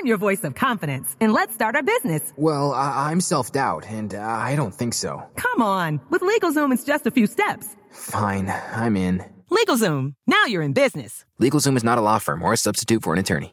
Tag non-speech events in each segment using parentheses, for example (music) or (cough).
I'm your voice of confidence, and let's start our business. Well, I- I'm self doubt, and uh, I don't think so. Come on, with LegalZoom, it's just a few steps. Fine, I'm in. LegalZoom, now you're in business. LegalZoom is not a law firm or a substitute for an attorney.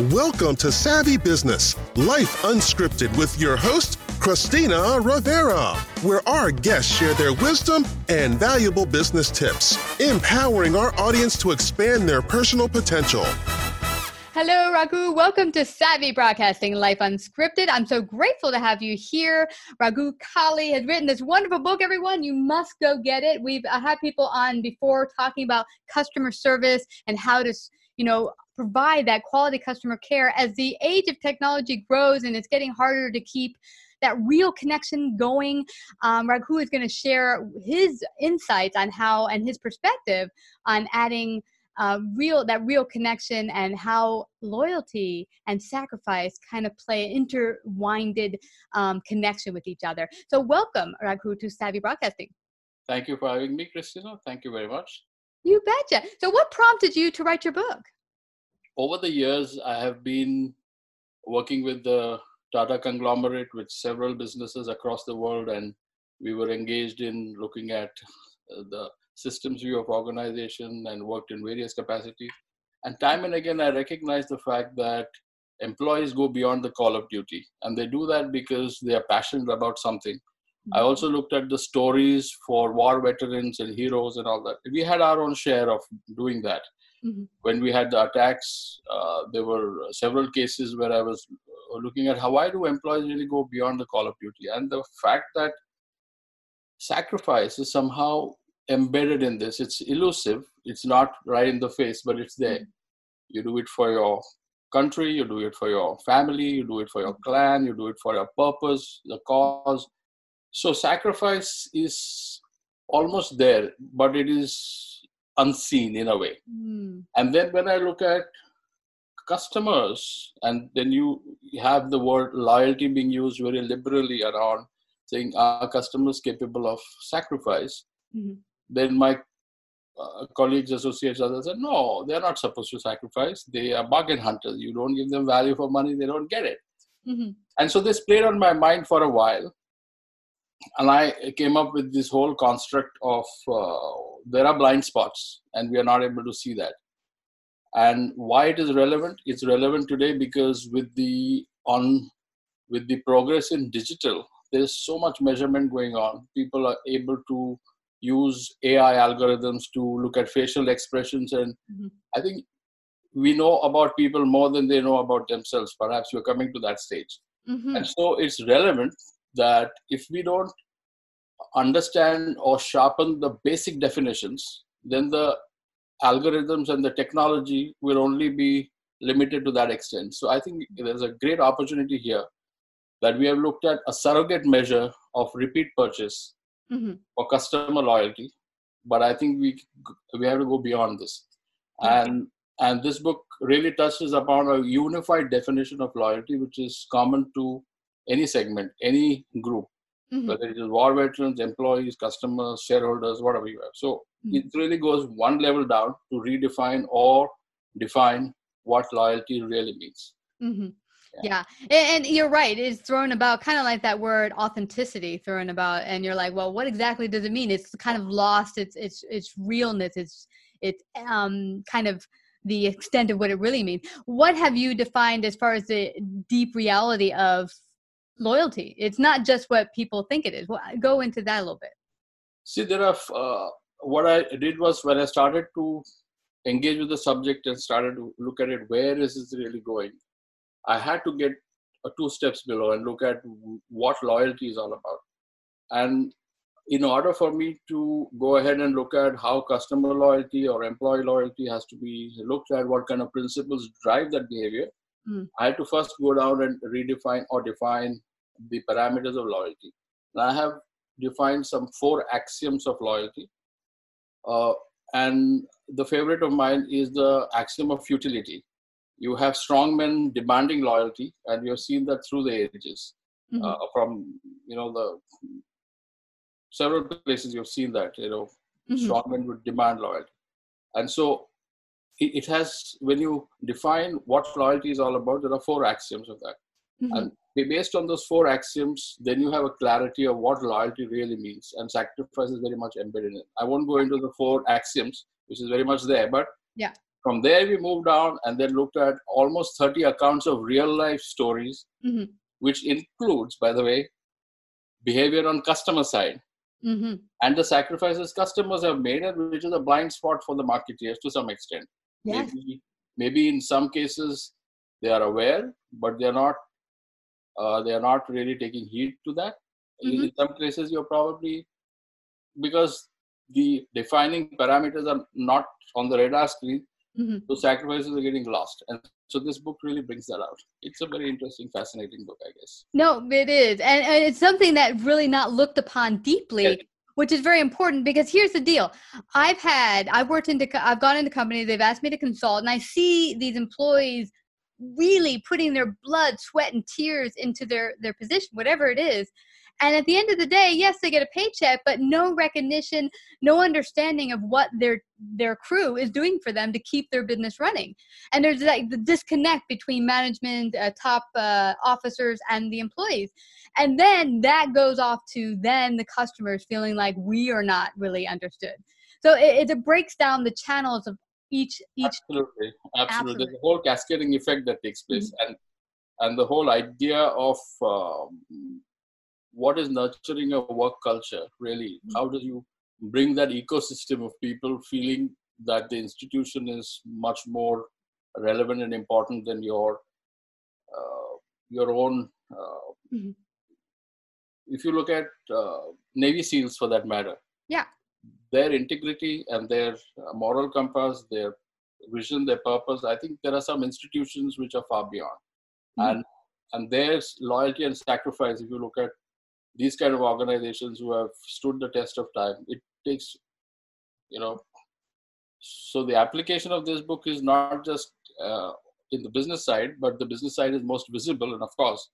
Welcome to Savvy Business, Life Unscripted with your host, Christina Rivera, where our guests share their wisdom and valuable business tips, empowering our audience to expand their personal potential. Hello, Raghu. Welcome to Savvy Broadcasting Life Unscripted. I'm so grateful to have you here. Raghu Kalé has written this wonderful book, everyone. You must go get it. We've uh, had people on before talking about customer service and how to, you know, provide that quality customer care as the age of technology grows and it's getting harder to keep that real connection going. Um, Raghu is going to share his insights on how and his perspective on adding uh, real that real connection and how loyalty and sacrifice kind of play intertwined um, connection with each other. So welcome, Raghu, to Savvy Broadcasting. Thank you for having me, Christina. Thank you very much. You betcha. So what prompted you to write your book? Over the years, I have been working with the Tata conglomerate with several businesses across the world, and we were engaged in looking at uh, the systems view of organization and worked in various capacities. And time and again, I recognize the fact that employees go beyond the call of duty, and they do that because they are passionate about something. I also looked at the stories for war veterans and heroes and all that. We had our own share of doing that. Mm-hmm. When we had the attacks, uh, there were several cases where I was uh, looking at how why do employees really go beyond the call of duty, and the fact that sacrifice is somehow embedded in this. It's elusive. It's not right in the face, but it's there. You do it for your country. You do it for your family. You do it for your clan. You do it for your purpose, the cause. So sacrifice is almost there, but it is unseen in a way. Mm. And then when I look at customers, and then you have the word loyalty being used very liberally around saying are customers capable of sacrifice, Mhm. then my uh, colleagues, associates, others said, no, they're not supposed to sacrifice. They are bargain hunters. You don't give them value for money, they don't get it. Mhm. And so this played on my mind for a while. And I came up with this whole construct of uh, there are blind spots and we are not able to see that. And why it is relevant? It's relevant today because with the on with the progress in digital, there's so much measurement going on. People are able to use AI algorithms to look at facial expressions, and Mhm. I think we know about people more than they know about themselves. Perhaps we're coming to that stage. Mm-hmm. And so it's relevant that if we don't understand or sharpen the basic definitions, then the algorithms and the technology will only be limited to that extent. So I think there's a great opportunity here that we have looked at a surrogate measure of repeat purchase Mm-hmm. for customer loyalty, but I think we we have to go beyond this. And and this book really touches upon a unified definition of loyalty, which is common to any segment, any group, Mhm. whether it is war veterans, employees, customers, shareholders, whatever you have. So Mhm. it really goes one level down to redefine or define what loyalty really means. hmm Yeah. And, and you're right. It's thrown about kind of like that word authenticity thrown about, and you're like, well, what exactly does it mean? It's kind of lost its its its realness. It's it's um kind of the extent of what it really means. What have you defined as far as the deep reality of loyalty? It's not just what people think it is. Well, go into that a little bit. See, there are, uh, what I did was when I started to engage with the subject and started to look at it, where is this really going? I had to get uh, two steps below and look at what loyalty is all about. And in order for me to go ahead and look at how customer loyalty or employee loyalty has to be looked at, what kind of principles drive that behavior, Mm. I had to first go down and redefine or define the parameters of loyalty. And I have defined some four axioms of loyalty. Uh, and the favorite of mine is the axiom of futility. You have strong men demanding loyalty, and you have seen that through the ages. Mhm. Uh, from you know the several places you've seen that you know Mhm. strong men would demand loyalty, and so it, has when you define what loyalty is all about, there are four axioms of that. Mhm. And based on those four axioms, then you have a clarity of what loyalty really means, and sacrifice is very much embedded in it. I won't go into the four axioms, which is very much there, but Yeah. from there we moved down and then looked at almost 30 accounts of real life stories, Mhm. which includes, by the way, behavior on customer side Mhm. and the sacrifices customers have made, which is a blind spot for the marketeers to some extent. Yes. Maybe, maybe in some cases they are aware, but they are not. Uh, they are not really taking heed to that. In- Mhm. In some cases, you're probably because the defining parameters are not on the radar screen. Mhm. So sacrifices are getting lost, and so this book really brings that out. It's a very interesting, fascinating book, I guess. No, it is. And, and it's something that really not looked upon deeply, Yes. Which is very important because here's the deal. I've had, I've worked into, I've gone into companies, they've asked me to consult, and I see these employees really putting their blood, sweat, and tears into their, their position, whatever it is. And at the end of the day, yes, they get a paycheck, but no recognition, no understanding of what their their crew is doing for them to keep their business running. And there's like the disconnect between management, uh, top uh, officers, and the employees. And then that goes off to then the customers feeling like we are not really understood. So it, it breaks down the channels of each each. Absolutely, absolutely. Absolutely. There's a whole cascading effect that takes place, and and the whole idea of um, what is nurturing a work culture really. How do you bring that ecosystem of people feeling that the institution is much more relevant and important than your uh, your own. Uh, Mhm. If you look at uh, Navy SEALs, for that matter, Yeah. their integrity and their uh, moral compass, their vision, their purpose. I think there are some institutions which are far beyond, Mhm. and and there's loyalty and sacrifice. If you look at these kind of organizations who have stood the test of time, it takes, you know. So the application of this book is not just uh, in the business side, but the business side is most visible, and of course,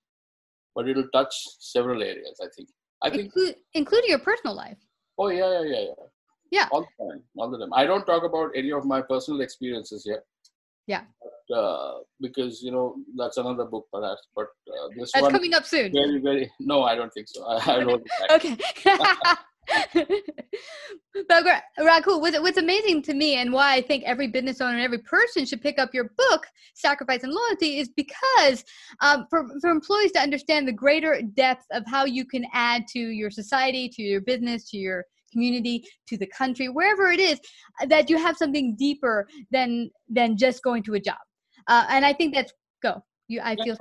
but it'll touch several areas. I think. I think. Include, including your personal life. Oh yeah, yeah, yeah, yeah. Yeah. All the time, all the time. I don't talk about any of my personal experiences here. Yeah. Uh, because you know that's another book, perhaps. But uh, this That's one coming up soon. very, very. No, I don't think so. (laughs) I, I don't. okay. (laughs) but Ra- Raghu, what's, what's amazing to me and why I think every business owner and every person should pick up your book, Sacrifice and Loyalty, is because um, for, for employees to understand the greater depth of how you can add to your society, to your business, to your community, to the country, wherever it is, that you have something deeper than than just going to a job. Uh, and I think that's go. You, I feel.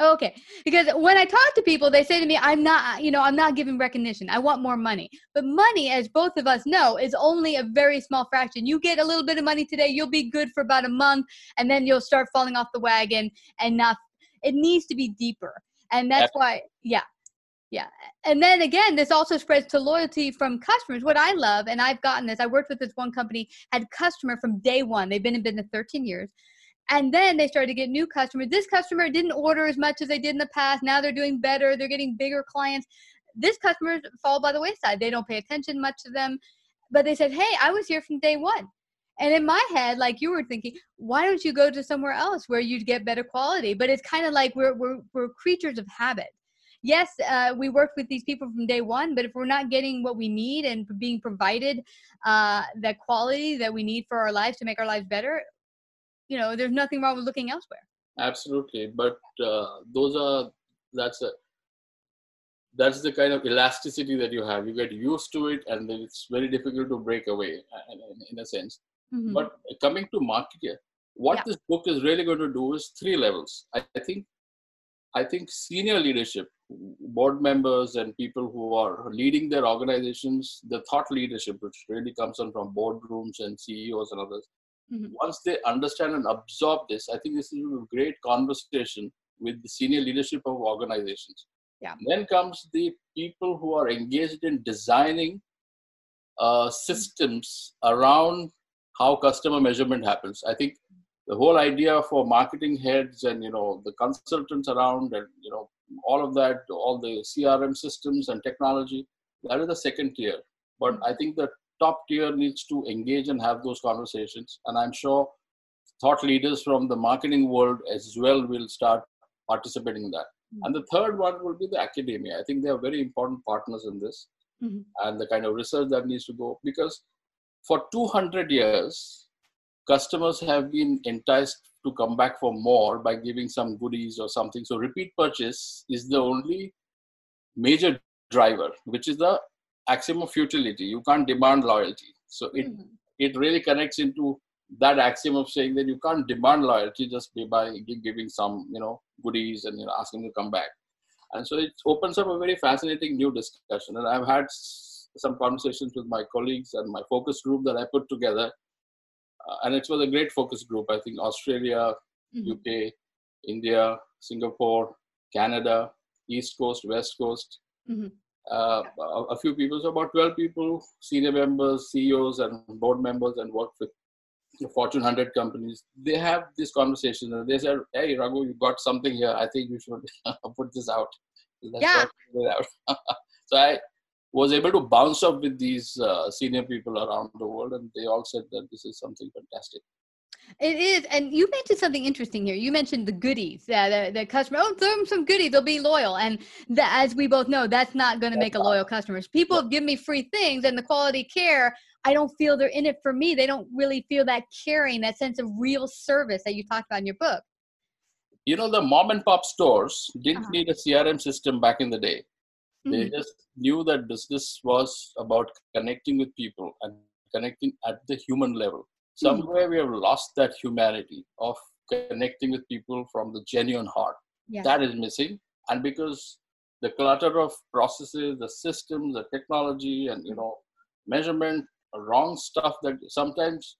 Okay, because when I talk to people, they say to me, "I'm not, you know, I'm not giving recognition. I want more money." But money, as both of us know, is only a very small fraction. You get a little bit of money today, you'll be good for about a month, and then you'll start falling off the wagon and not. It needs to be deeper, and that's why, yeah, yeah. And then again, this also spreads to loyalty from customers. What I love, and I've gotten this, I worked with this one company, had customer from day one. They've been in business 13 years and then they started to get new customers. This customer didn't order as much as they did in the past. Now they're doing better. They're getting bigger clients. This customer fall by the wayside. They don't pay attention much to them. But they said, hey, I was here from day one. And in my head, like you were thinking, why don't you go to somewhere else where you'd get better quality? But it's kind of like we're, we're, we're creatures of habit. Yes, uh, we worked with these people from day one, but if we're not getting what we need and being provided uh, the quality that we need for our lives to make our lives better, you know there's nothing wrong with looking elsewhere absolutely but uh, those are that's a that's the kind of elasticity that you have you get used to it and then it's very difficult to break away uh, in, in a sense mm-hmm. but coming to market what yeah. this book is really going to do is three levels I, I think i think senior leadership board members and people who are leading their organizations the thought leadership which really comes on from boardrooms and ceos and others Mm-hmm. Once they understand and absorb this, I think this is a great conversation with the senior leadership of organizations. Yeah. then comes the people who are engaged in designing uh, systems around how customer measurement happens. I think the whole idea for marketing heads and you know the consultants around and you know all of that, all the CRM systems and technology, that is the second tier. But mm-hmm. I think the top tier needs to engage and have those conversations. And I'm sure thought leaders from the marketing world as well will start participating in that. Mm-hmm. And the third one will be the academia. I think they are very important partners in this mm-hmm. and the kind of research that needs to go because for 200 years, customers have been enticed to come back for more by giving some goodies or something. So repeat purchase is the only major driver, which is the axiom of futility. You can't demand loyalty. So it mm-hmm. it really connects into that axiom of saying that you can't demand loyalty just by giving some you know goodies and you know asking to come back. And so it opens up a very fascinating new discussion. And I've had some conversations with my colleagues and my focus group that I put together. Uh, and it was a great focus group. I think Australia, mm-hmm. UK, India, Singapore, Canada, East Coast, West Coast. Mm-hmm uh, a few people, so about 12 people, senior members, CEOs, and board members, and work with the Fortune 100 companies. They have this conversation and they said, Hey, Raghu, you got something here. I think you should (laughs) put this out. yeah. Out. (laughs) so I was able to bounce up with these uh, senior people around the world, and they all said that this is something fantastic. It is, and you mentioned something interesting here. You mentioned the goodies. Yeah, the, the customer. Oh, throw them some goodies; they'll be loyal. And the, as we both know, that's not going to make a loyal customer. People give me free things, and the quality care. I don't feel they're in it for me. They don't really feel that caring, that sense of real service that you talked about in your book. You know, the mom and pop stores didn't uh-huh. need a CRM system back in the day. Mm-hmm. They just knew that business was about connecting with people and connecting at the human level. Somewhere we have lost that humanity of connecting with people from the genuine heart yeah. that is missing and because the clutter of processes the systems the technology and you know measurement wrong stuff that sometimes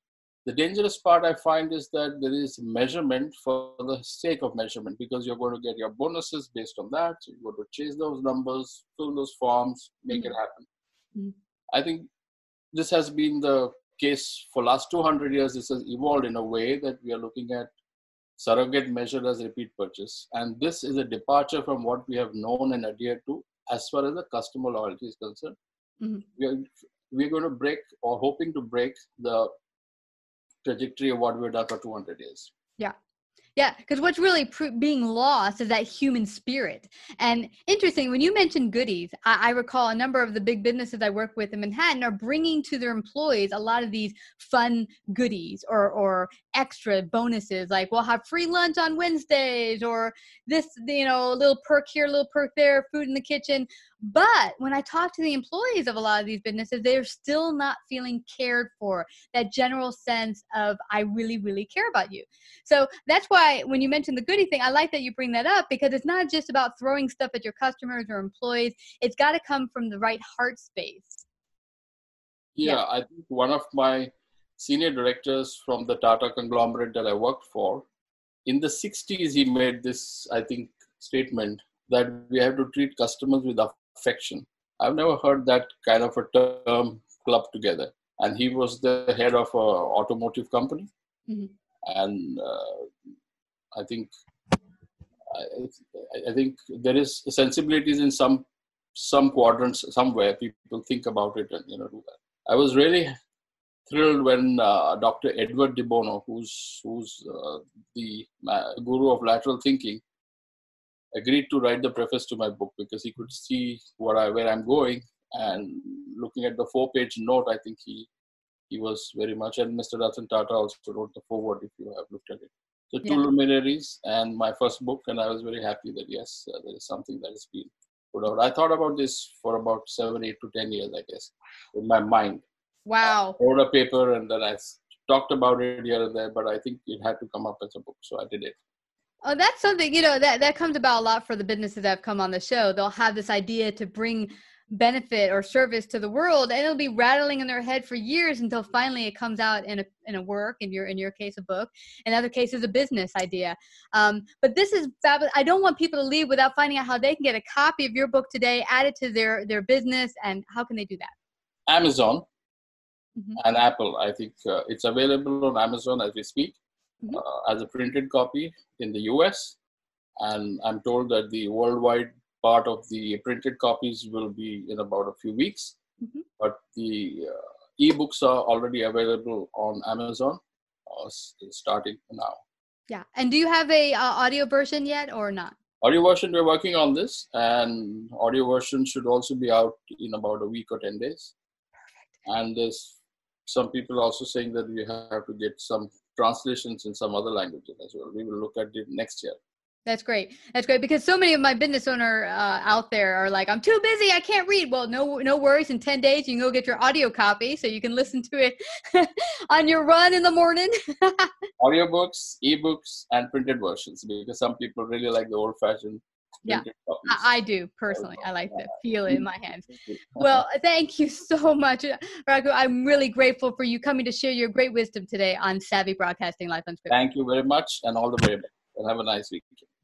the dangerous part i find is that there is measurement for the sake of measurement because you're going to get your bonuses based on that so you're going to chase those numbers fill those forms make mm-hmm. it happen mm-hmm. i think this has been the case for last 200 years, this has evolved in a way that we are looking at surrogate measured as repeat purchase. And this is a departure from what we have known and adhered to as far as the customer loyalty is concerned. Mm-hmm. We are, we're going to break or hoping to break the trajectory of what we've done for 200 years. Yeah. Yeah, because what's really pr- being lost is that human spirit. And interesting, when you mentioned goodies, I-, I recall a number of the big businesses I work with in Manhattan are bringing to their employees a lot of these fun goodies or or extra bonuses, like we'll have free lunch on Wednesdays or this, you know, little perk here, little perk there, food in the kitchen. But when I talk to the employees of a lot of these businesses, they're still not feeling cared for. That general sense of I really, really care about you. So that's why when you mentioned the goodie thing, I like that you bring that up because it's not just about throwing stuff at your customers or employees. It's got to come from the right heart space. Yeah, yeah, I think one of my senior directors from the Tata conglomerate that I worked for, in the 60s, he made this, I think, statement that we have to treat customers with affection. I've never heard that kind of a term clubbed together. And he was the head of an automotive company. Mm-hmm. And uh, I think I, I, think there is sensibilities in some some quadrants somewhere. People think about it and you know do that. I was really thrilled when uh, Dr. Edward de Bono, who's who's uh, the guru of lateral thinking, agreed to write the preface to my book because he could see what I, where I'm going. And looking at the four-page note, I think he he was very much. And Mr. Ratan Tata also wrote the foreword, if you have looked at it. So two yeah. luminaries and my first book, and I was very happy that yes, uh, there is something that has been put out. I thought about this for about seven, eight to ten years, I guess, in my mind. Wow. I wrote a paper and then I talked about it here and there, but I think it had to come up as a book, so I did it. Oh, that's something, you know, that, that comes about a lot for the businesses that have come on the show. They'll have this idea to bring benefit or service to the world and it'll be rattling in their head for years until finally it comes out in a, in a work in your in your case a book in other cases a business idea um, but this is fabulous i don't want people to leave without finding out how they can get a copy of your book today add it to their their business and how can they do that amazon mm-hmm. and apple i think uh, it's available on amazon as we speak mm-hmm. uh, as a printed copy in the US. And I'm told that the worldwide part of the printed copies will be in about a few weeks. Mm-hmm. But the uh, ebooks are already available on Amazon uh, starting now. Yeah. And do you have a uh, audio version yet or not? Audio version, we're working on this, and audio version should also be out in about a week or 10 days. Perfect. And there's some people also saying that we have to get some translations in some other languages as well. We will look at it next year. That's great. That's great because so many of my business owner uh, out there are like, "I'm too busy. I can't read." Well, no, no worries. In ten days, you can go get your audio copy, so you can listen to it (laughs) on your run in the morning. (laughs) Audiobooks, ebooks, and printed versions because some people really like the old-fashioned yeah I, do personally i like to feel it in my hands well (laughs) thank you so much raghu i'm really grateful for you coming to share your great wisdom today on savvy broadcasting life on unscripted thank you very much and all the very best and have a nice week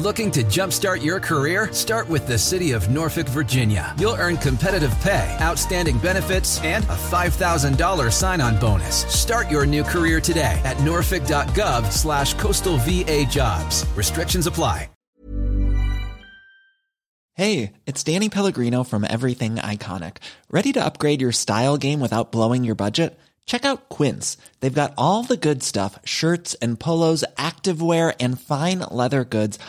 Looking to jumpstart your career? Start with the City of Norfolk, Virginia. You'll earn competitive pay, outstanding benefits, and a $5,000 sign-on bonus. Start your new career today at norfolk.gov slash coastal VA jobs. Restrictions apply. Hey, it's Danny Pellegrino from Everything Iconic. Ready to upgrade your style game without blowing your budget? Check out Quince. They've got all the good stuff, shirts and polos, activewear, and fine leather goods –